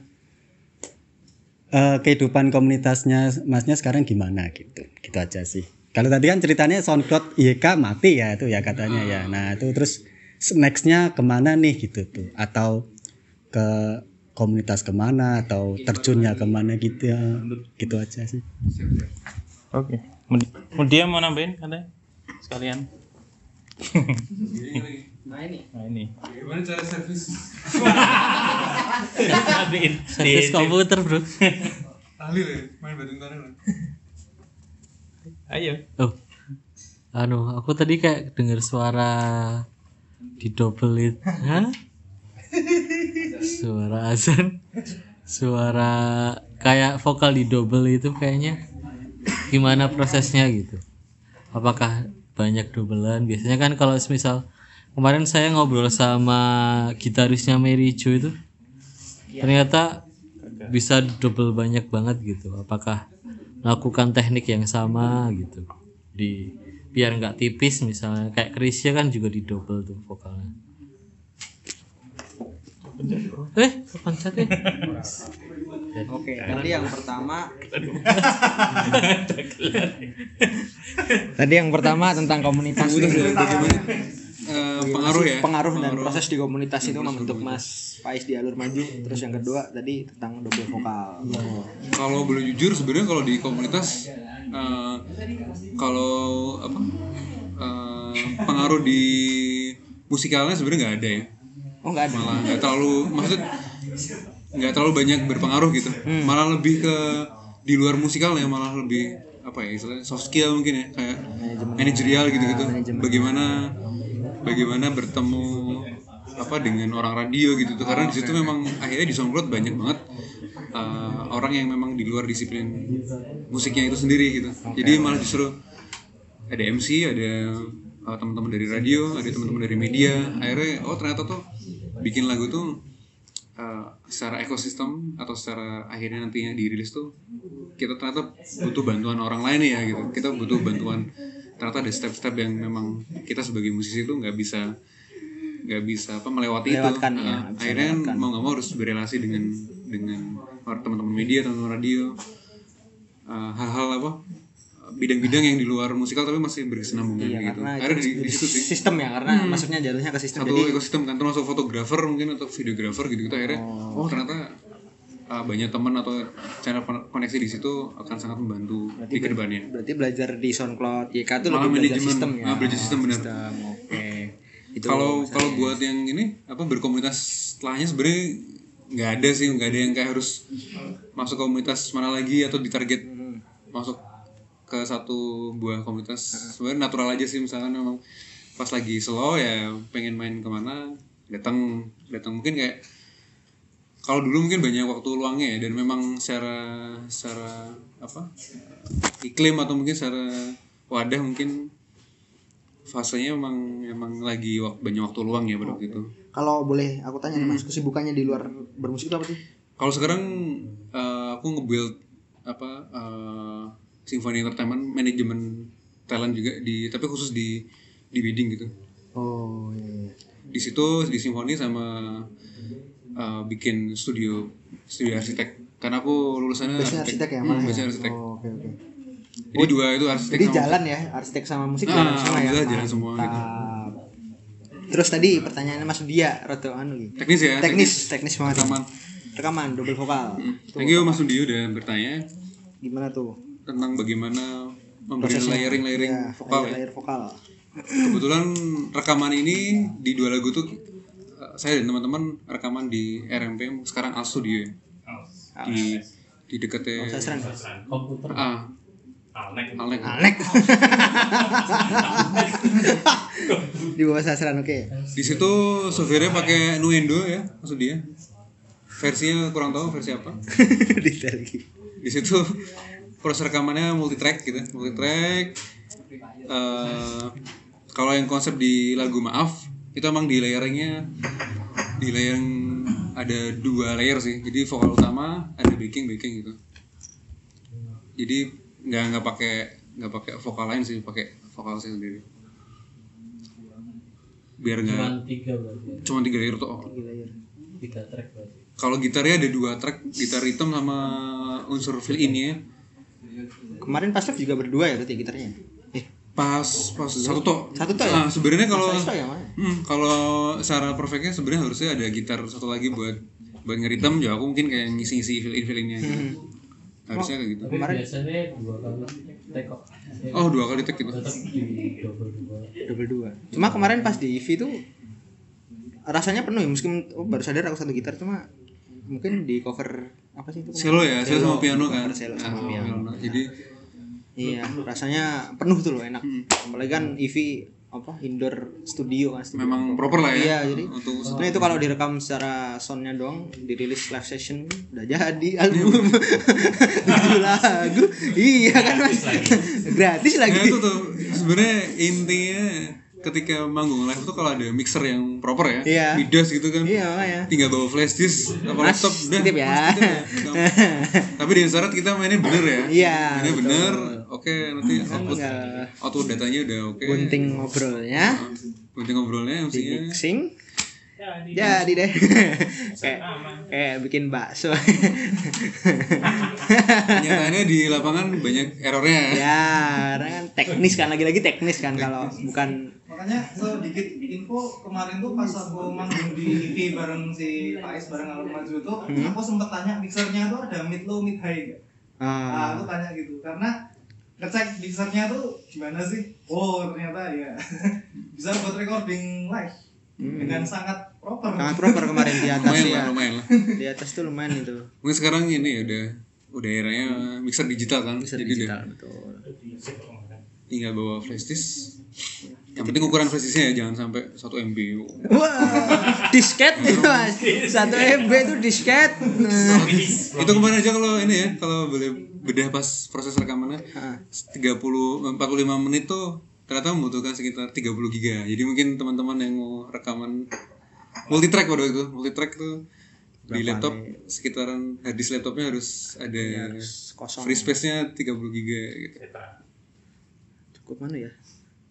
eh, kehidupan komunitasnya masnya sekarang gimana gitu? Gitu aja sih. Kalau tadi kan ceritanya SoundCloud YK mati ya itu ya katanya ya. Nah itu terus nextnya ke mana nih gitu tuh? Atau ke komunitas ke mana atau terjunnya ke mana gitu ya? Gitu aja sih. Oke. Mau dia mau nambahin katanya? Sekalian. Nah ini. Nah ini. gimana cara servis. Servis komputer bro. ahli lah ya, main badminton lah Ayo. Oh, anu aku tadi kayak dengar suara di double it, Hah? Suara azan, suara kayak vokal di double itu kayaknya gimana prosesnya gitu? Apakah banyak doublean? Biasanya kan kalau misal kemarin saya ngobrol sama gitarisnya Mary Jo itu, ternyata bisa double banyak banget gitu. Apakah melakukan teknik yang sama gitu. Di biar nggak tipis misalnya. Kayak Krisya kan juga di double tuh vokalnya. Eh kepencet ya Oke, tadi yang pertama Tadi yang pertama tentang komunitas. Eh, pengaruh ya. pengaruh dan proses di komunitas itu membentuk Mas Faiz di alur maju. Terus yang kedua tadi tentang double vokal. kalau boleh jujur sebenarnya kalau di komunitas eh, kalau apa eh, pengaruh di musikalnya sebenarnya nggak ada ya. Oh nggak ada. malah nggak terlalu maksud nggak terlalu banyak berpengaruh gitu. Malah lebih ke di luar musikalnya malah lebih apa ya istilahnya soft skill mungkin ya kayak manajerial gitu gitu bagaimana bagaimana bertemu apa dengan orang radio gitu tuh. Karena di situ memang akhirnya di SoundCloud banyak banget uh, orang yang memang di luar disiplin musiknya itu sendiri gitu. Jadi malah justru ada MC ada uh, teman-teman dari radio ada teman-teman dari media. Akhirnya oh ternyata tuh bikin lagu tuh uh, secara ekosistem atau secara akhirnya nantinya dirilis tuh kita ternyata butuh bantuan orang lain ya gitu. Kita butuh bantuan ternyata ada step-step yang memang kita sebagai musisi itu nggak bisa nggak bisa apa melewati itu. Ya, Uh, akhirnya kan mau nggak mau harus berrelasi dengan dengan teman-teman media teman-teman radio Uh, hal-hal apa bidang-bidang yang di luar musikal tapi masih berkesinambungan Iya, gitu. karena akhirnya itu di, di situ sih. Sistem ya karena maksudnya jatuhnya ke sistem. satu Jadi ekosistem kan termasuk fotografer mungkin atau videografer gitu gitu akhirnya oh, ternyata uh, banyak teman atau channel kon- koneksi di situ akan sangat membantu di ke depannya. berarti belajar di SoundCloud YK itu Malah lebih belajar sistem ya. Ah, belajar sistem, benar. Sistem, Oke. Kalau kalau buat yang ini apa berkomunitas setelahnya sebenarnya nggak ada sih nggak ada yang kayak harus masuk komunitas mana lagi atau ditarget masuk ke satu buah komunitas. Sebenarnya natural aja sih misalkan memang pas lagi slow ya pengen main ke mana datang datang mungkin kayak kalau dulu mungkin banyak waktu luangnya ya dan memang secara secara apa iklim atau mungkin secara wadah mungkin fasenya emang emang lagi wak- banyak waktu luang ya pada waktu itu. kalau boleh aku tanya nih Mas, kesibukannya di luar bermusik itu apa sih? Kalau sekarang eh, aku nge-build apa eh, Symphony Entertainment manajemen talent juga di tapi khusus di di bidding gitu. Oh iya. iya. Di situ di Symphony sama eh, bikin studio studio arsitek. Karena aku lulusannya Biasanya arsitek ya. Hmm, ya? arsitek. Oh, Oke oke. Jadi dua itu arsitek Jadi sama jalan ya arsitek sama musik Ah, jalan semua ya. jalan semua gitu. Terus tadi pertanyaannya Mas Dia, Roto anu gitu. teknis ya. Teknis, teknis banget. Rekaman. Rekaman double vokal. Thank you Mas Sundi udah bertanya Gimana tuh? tentang bagaimana memberikan Prosesnya. layering layering Ya, vokal ya. layer vokal. Kebetulan rekaman ini di dua lagu tuh saya dan teman-teman rekaman di RMP sekarang Al Studio ya. Di di dekatnya Sasran. ah Alnek. Alnek. Alek. Di bawah sasran oke. Di situ softwarenya pakai Nuendo ya maksud dia. Versinya kurang tahu versi apa. Detail lagi. Di situ proses rekamannya multi track gitu multi track Eh, kalau yang konsep di lagu maaf itu emang di layering-nya di layering ada dua layer sih jadi vokal utama ada backing backing gitu jadi nggak nggak pakai nggak pakai vokal lain sih pakai vokal saya sendiri biar nggak tiga berarti. ya. cuma tiga layer tuh oh. Tiga track berarti. kalau gitarnya ada dua track gitar rhythm sama unsur fill in ya Kemarin pas live juga berdua ya berarti gitarnya. Pas pas satu toh Satu toh ya? nah, sebenarnya kalau mana? hmm, kalau secara perfectnya sebenarnya harusnya ada gitar satu lagi buat buat ngeritem ya aku mungkin kayak ngisi-ngisi fill in fill innya gitu. Hmm. harusnya kayak gitu Tapi biasanya dua kali take kok. oh dua kali take gitu double dua. Cuma kemarin pas di EV tuh rasanya penuh ya meskipun oh, baru sadar aku satu gitar cuma mungkin di cover apa sih itu? Cello ya, cello sama piano kan. Cello sama Ah, piano. Jadi Iya, rasanya penuh tuh loh enak. Apalagi kan EV apa indoor studio kan studio. memang proper lah ya. Iya, jadi untuk Sebenarnya itu kalau direkam secara soundnya doang, dirilis live session udah jadi album tujuh lagu, iya kan mas, gratis lagi. Nah, itu tuh sebenarnya intinya ketika manggung live tuh kalau ada mixer yang proper ya, Iya. midas gitu kan. Iya makanya. Tinggal bawa flash disk apa Mas, laptop udah. ya. mas, ya. Tapi di syarat kita mainnya bener ya. Iya, Mainnya betul. bener. Oke, nanti output tinggal output datanya udah oke. Gunting ngobrolnya, Gunting ngobrolnya di mestinya. mixing, jadi deh. kayak kayak bikin bakso. Kenyataannya di lapangan banyak errornya. ya, karena kan teknis kan lagi-lagi teknis kan kalau bukan makanya sedikit info kemarin tuh pas aku manggung di EP bareng si Faiz bareng Alur Maju tuh aku sempet tanya mixernya tuh ada mid low mid high gak? Nah, ah, aku tanya gitu karena ngecek mixernya tuh gimana sih? Oh ternyata ya bisa buat recording live dengan sangat proper. sangat proper kemarin di atas Lumayan ya. lah, lumayan lah. Di atas tuh lumayan itu. Mungkin sekarang ini ya udah udah eranya mixer digital kan. Bisa Jadi digital udah betul. tinggal bawa flash disk. Yang penting ukuran flash disknya ya jangan sampai 1 MB. Wah, disket itu mas. Satu MB itu disket. Nah. Itu kemarin aja kalau ini ya, kalau boleh bedah pas proses rekamannya Ah. 30 45 menit tuh ternyata membutuhkan sekitar 30 giga. Jadi mungkin teman-teman yang mau rekaman multi track pada itu, multi track tuh di laptop sekitaran hard disk laptopnya harus ada kosong. free space-nya 30 giga gitu. Cukup mana ya?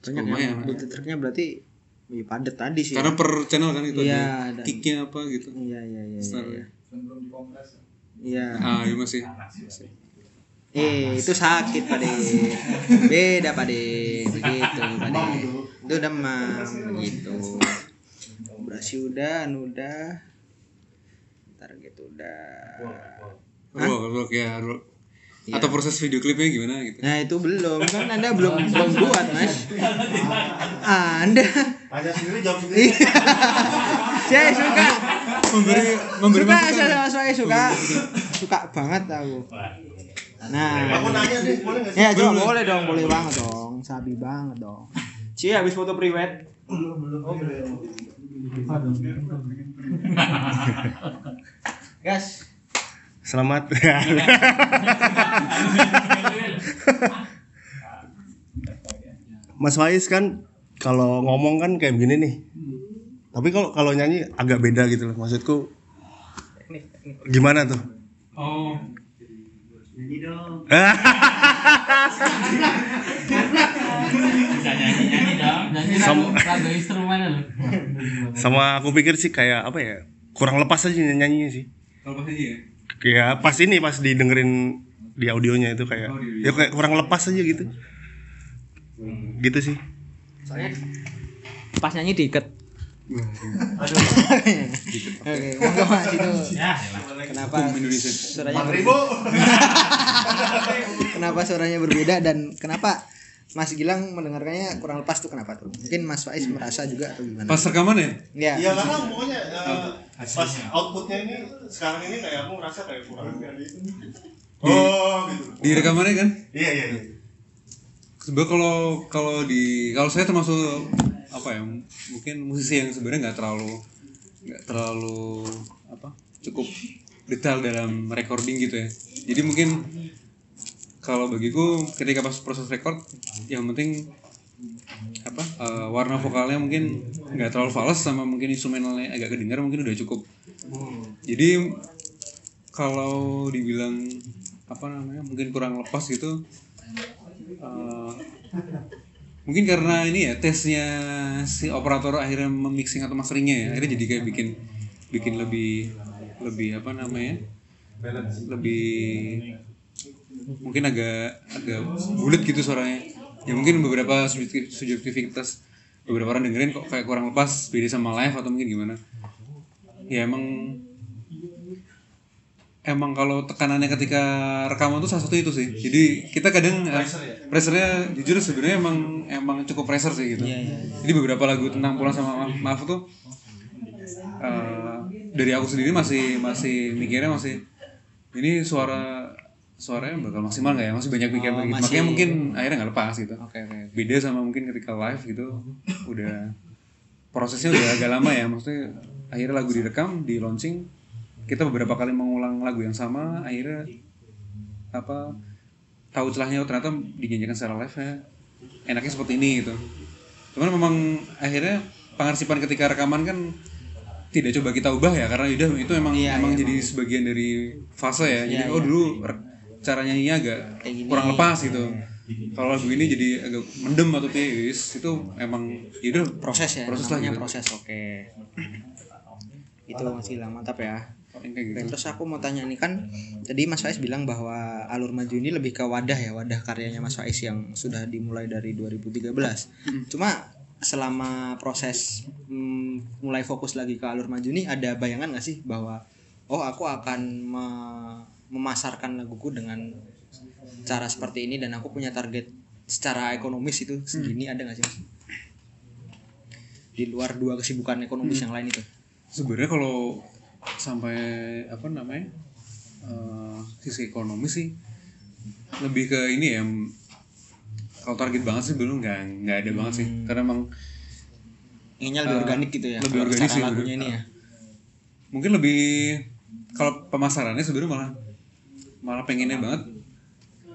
Banyak yang multi tracknya berarti ya, padat tadi sih. Karena per channel kan itu Iya, ada dan- kicknya apa gitu. Iya iya iya. Start Iya. ya. Iya. Ah, iya masih. Eh, itu sakit pade. Beda pade. Begitu pade. Itu demam gitu. Operasi udah, anu udah. Target udah. Rock, rock ya, rock. Atau proses video klipnya gimana gitu. Nah itu belum kan anda belum belum buat mas. Anda. Tanya sendiri jawab sendiri. Saya suka. Memberi memberi Suka saya suka suka banget aku. Nah. Aku nanya deh, boleh nggak sih? Ya coba boleh dong, boleh banget dong, sabi banget dong. Cie habis foto priwet. Gas. Selamat. Mas Faiz kan kalau ngomong kan kayak begini nih. Tapi kalau kalau nyanyi agak beda gitu loh. Maksudku gimana tuh? Oh, bisa nyanyi-nyanyi dong. Nyanyi Sama- lagu, lagu instrumen loh. Sama aku pikir sih kayak apa ya? Kurang lepas aja nyanyinya sih. Kalau pas aja ya. Kayak pas ini pas didengerin di audionya itu kayak ya kayak kurang lepas aja gitu. Gitu sih. Soalnya pas nyanyi diikat. Oke, monggo Mas itu. Ya, Kenapa suaranya berbeda? kenapa suaranya berbeda dan kenapa Mas Gilang mendengarkannya kurang lepas tuh kenapa tuh? Mungkin Mas Faiz merasa juga atau gimana? Pas rekaman ya? Ya. Iya karena pokoknya eh, pas outputnya ini sekarang ini kayak aku ngerasa kayak kurang dari Oh gitu. Di rekamannya kan? Iya iya iya. Sebenarnya kalau kalau di kalau saya termasuk apa ya? Mungkin musisi yang sebenarnya nggak terlalu nggak terlalu apa? Cukup detail dalam recording gitu ya. Jadi mungkin kalau bagiku ketika pas proses record yang penting apa eh, warna vokalnya mungkin nggak terlalu fals sama mungkin instrumentalnya agak kedengar mungkin udah cukup jadi kalau dibilang apa namanya mungkin kurang lepas gitu eh, mungkin karena ini ya tesnya si operator akhirnya memixing atau masteringnya ya akhirnya jadi kayak bikin bikin lebih lebih apa namanya? Lebih mungkin agak agak bulat gitu suaranya. Ya mungkin beberapa subjektivitas beberapa orang dengerin kok kayak kurang lepas beda sama live atau mungkin gimana. Ya emang emang kalau tekanannya ketika rekaman tuh salah satu itu sih. Jadi kita kadang eh, pressure-nya jujur sebenarnya emang emang cukup pressure sih gitu. Jadi beberapa lagu tentang pulang sama maaf, maaf tuh eh, dari aku sendiri masih masih mikirnya masih ini suara suaranya bakal maksimal nggak ya? Masih banyak mikir begitu. masih- makanya mungkin akhirnya nggak lepas gitu. Oke oke. beda sama mungkin ketika live gitu udah prosesnya udah agak lama ya. Maksudnya akhirnya lagu direkam di launching kita beberapa kali mengulang lagu yang sama akhirnya apa tahu celahnya oh, ternyata dinyanyikan secara live ya enaknya seperti ini gitu cuman memang akhirnya pengarsipan ketika rekaman kan tidak coba kita ubah ya karena udah itu emang Iya, emang iya, jadi sebagian dari fase ya jadi Iya, oh iya. dulu cara nyanyinya agak Kayak gini. kurang lepas gitu kalau lagu ini jadi agak mendem atau tiis itu emang ya udah Proses ya. proses lah gitu. proses. Oke. Itu masih lama mantap ya. Gitu. Terus aku mau tanya nih kan tadi Mas Faiz bilang bahwa alur maju ini lebih ke wadah ya wadah karyanya Mas Faiz yang sudah dimulai dari 2013 cuma selama proses mm, mulai fokus lagi ke alur maju ini ada bayangan gak sih bahwa oh aku akan me- memasarkan laguku dengan cara seperti ini dan aku punya target secara ekonomis itu segini ada gak sih Mas? di luar dua kesibukan ekonomis yang lain itu. Sebenarnya kalau sampai apa namanya eh, sisi ekonomi sih. Lebih ke ini ya kalau target banget sih belum nggak nggak ada banget sih. Karena emang inginnya lebih Eh, organik gitu ya lebih organik sih, lagunya ini ya. Mungkin lebih kalau pemasarannya sebenarnya malah malah pengennya banget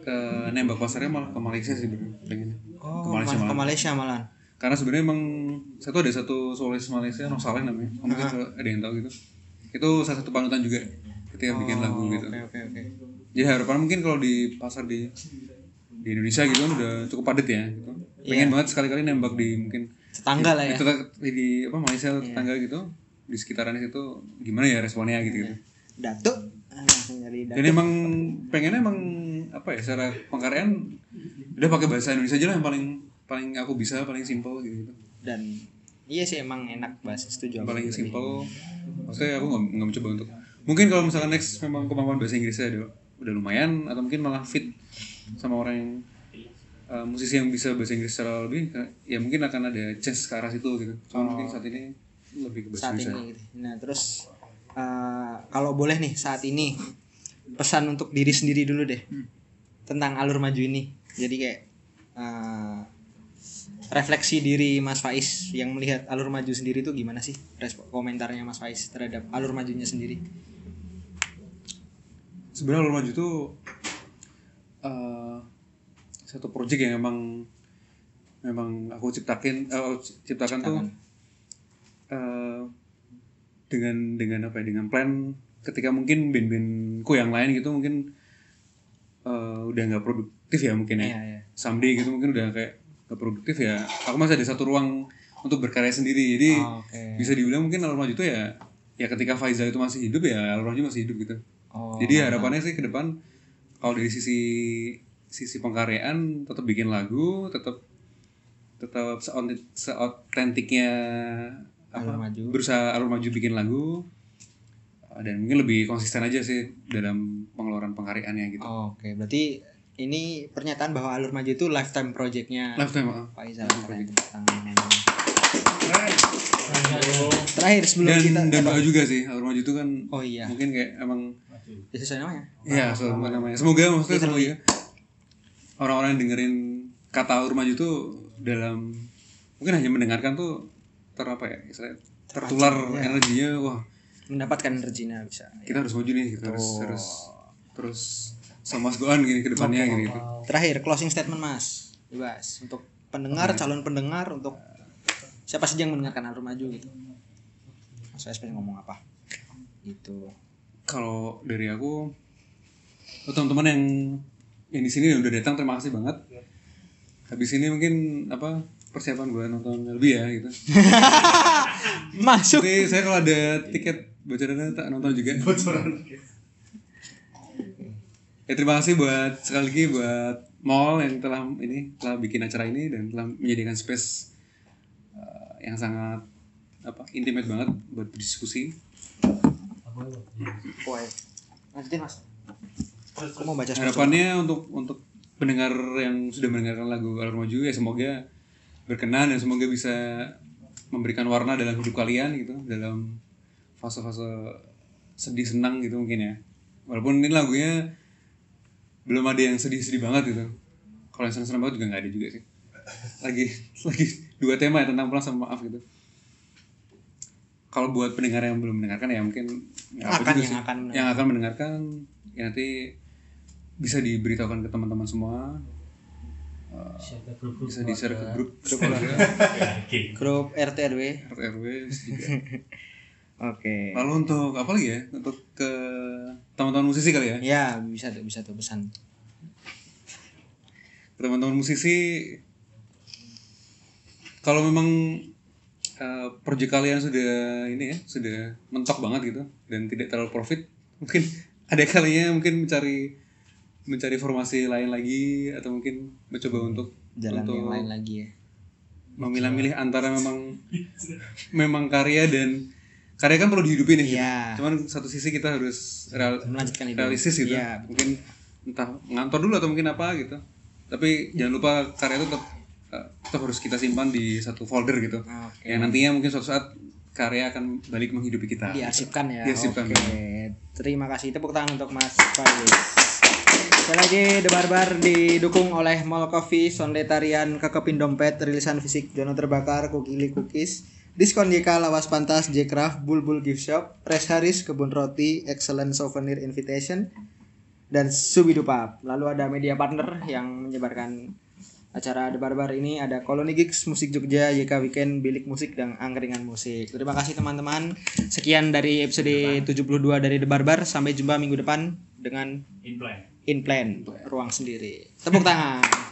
ke nembak pasarnya malah ke Malaysia sih sebenarnya pengennya. Oh ke Malaysia ke malah. Malaysia malah karena sebenarnya emang satu ada satu solis Malaysia Noh Saleh namanya mungkin ada yang tahu gitu itu salah satu panutan juga ketika bikin lagu gitu. oke oke oke. Jadi harapan mungkin kalau di pasar di di Indonesia gitu kan udah cukup padat ya gitu. Pengen banget sekali-kali nembak di mungkin tetangga lah ya. Itu di, di apa Malaysia tetangga gitu di sekitaran situ gimana ya responnya gitu gitu. Datuk ah, dan emang pengennya emang apa ya secara pengkaryaan udah pakai bahasa Indonesia aja lah yang paling paling aku bisa paling simpel gitu, -gitu. dan iya sih emang enak bahasa setuju juga. simpel maksudnya aku nggak mencoba untuk mungkin kalau misalkan next memang kemampuan bahasa Inggrisnya udah udah lumayan atau mungkin malah fit sama orang yang uh, musisi yang bisa bahasa Inggris secara lebih ya mungkin akan ada chance ke arah situ gitu. Cuma mungkin saat ini lebih ke bahasa saat Indonesia. ini gitu. nah terus eh, kalau boleh nih saat ini pesan untuk diri sendiri dulu deh tentang alur maju ini. Jadi kayak eh, refleksi diri Mas Faiz yang melihat alur maju sendiri itu gimana sih? Respon komentarnya Mas Faiz terhadap alur majunya sendiri. Sebenarnya Alur Maju itu uh, satu project yang emang memang aku ciptakin eh, aku ciptakan tuh uh, dengan dengan apa ya dengan plan ketika mungkin band-bandku yang lain gitu mungkin uh, udah nggak produktif ya mungkin ya. Iya, iya. someday gitu mungkin udah kayak nggak produktif ya aku masih ada satu ruang untuk berkarya sendiri jadi Oh, oke. bisa dibilang mungkin Alur Maju itu ya ya ketika Faiza itu masih hidup ya Alur Maju masih hidup gitu Oh, jadi harapannya sih ke depan kalau dari sisi sisi pengkaryaan tetap bikin lagu, tetap tetap seautentik- seautentiknya Alur apa Maju. berusaha alur maju bikin lagu dan mungkin lebih konsisten aja sih dalam pengeluaran pengkaryaannya gitu. Oh, Oke, berarti ini pernyataan bahwa alur maju itu lifetime projectnya Lifetime, ah. Faizal keren. Terakhir sebelum dan kita dan doa juga sih alur maju itu kan Oh iya, mungkin kayak emang ya sesuai namanya. ya semoga namanya. Semoga maksudnya semoga orang-orang yang dengerin kata alur maju itu dalam mungkin hanya mendengarkan tuh ter apa ya tertular energinya wah. Mendapatkan energinya bisa. kita harus maju nih kita harus harus terus sama Mas Goan gini ke depannya gini gitu. Terakhir closing statement Mas. Bebas untuk pendengar, calon pendengar untuk siapa saja yang mendengarkan alur maju gitu. Mas SP ngomong apa? Gitu. Kalau dari aku oh, teman-teman yang yang di sini yang udah datang terima kasih banget. Habis ini mungkin apa persiapan gue nonton lebih ya gitu. Masuk. Tapi saya kalau ada tiket bocorannya tak nonton juga. Bocoran. Ya terima kasih buat sekali lagi buat mall yang telah ini telah bikin acara ini dan telah menyediakan space uh, yang sangat apa intimate banget buat berdiskusi. Woi. Lanjutin Mas. Aku mau baca Harapannya untuk untuk pendengar yang sudah mendengarkan lagu Alur Maju ya semoga berkenan dan semoga bisa memberikan warna dalam hidup kalian gitu dalam fase-fase sedih senang gitu mungkin ya. Walaupun ini lagunya belum ada yang sedih-sedih banget gitu. Kalau yang senang-senang banget juga nggak ada juga sih. Lagi lagi dua tema ya tentang pulang sama maaf gitu. Kalau buat pendengar yang belum mendengarkan ya mungkin apa Akan juga yang sih. akan yang akan mendengarkan ya nanti bisa diberitahukan ke teman-teman semua Uh, bisa di share ke grup grup keluarga grup RT RW. RT RW juga. Oke. lalu untuk apa lagi ya untuk ke teman-teman musisi kali ya Ya, bisa tuh, bisa tuh pesan. Teman-teman musisi kalau memang uh, project kalian sudah ini ya sudah mentok banget gitu dan tidak terlalu profit mungkin ada kalinya mungkin mencari mencari formasi lain lagi atau mungkin mencoba untuk Jalan untuk yang lain lagi ya. memilah-milih antara memang memang karya dan karya kan perlu dihidupin nih. Iya. Cuman satu sisi kita harus real, Melanjutkan hidup. realistis gitu. Iya. Mungkin entah ngantor dulu atau mungkin apa gitu. Tapi jangan lupa karya itu tetap eh, tetap harus kita simpan di satu folder gitu. Oke. Yang nantinya mungkin suatu saat karya akan balik menghidupi kita. Diarsipkan ya. Diarsipkan. Oke. Terima kasih tepuk tangan untuk Mas Faiz. Sekali lagi The Barbar didukung oleh Mall Coffee, Sondetarian, Kekepin Dompet, Rilisan Fisik, Jono Terbakar, Kukili Cookies, Diskon YK, Lawas Pantas, J-Craft, Bulbul Gift Shop, Res Haris, Kebun Roti, Excellent Souvenir Invitation, dan Subidupap. Lalu ada media partner yang menyebarkan acara The Barbar ini ada Koloni Gigs, Musik Jogja, YK Weekend, Bilik Musik, dan Angkringan Musik. Terima kasih teman-teman. Sekian dari episode 72 dari The Barbar. Sampai jumpa minggu depan dengan In Plan, Ruang Sendiri. Tepuk tangan.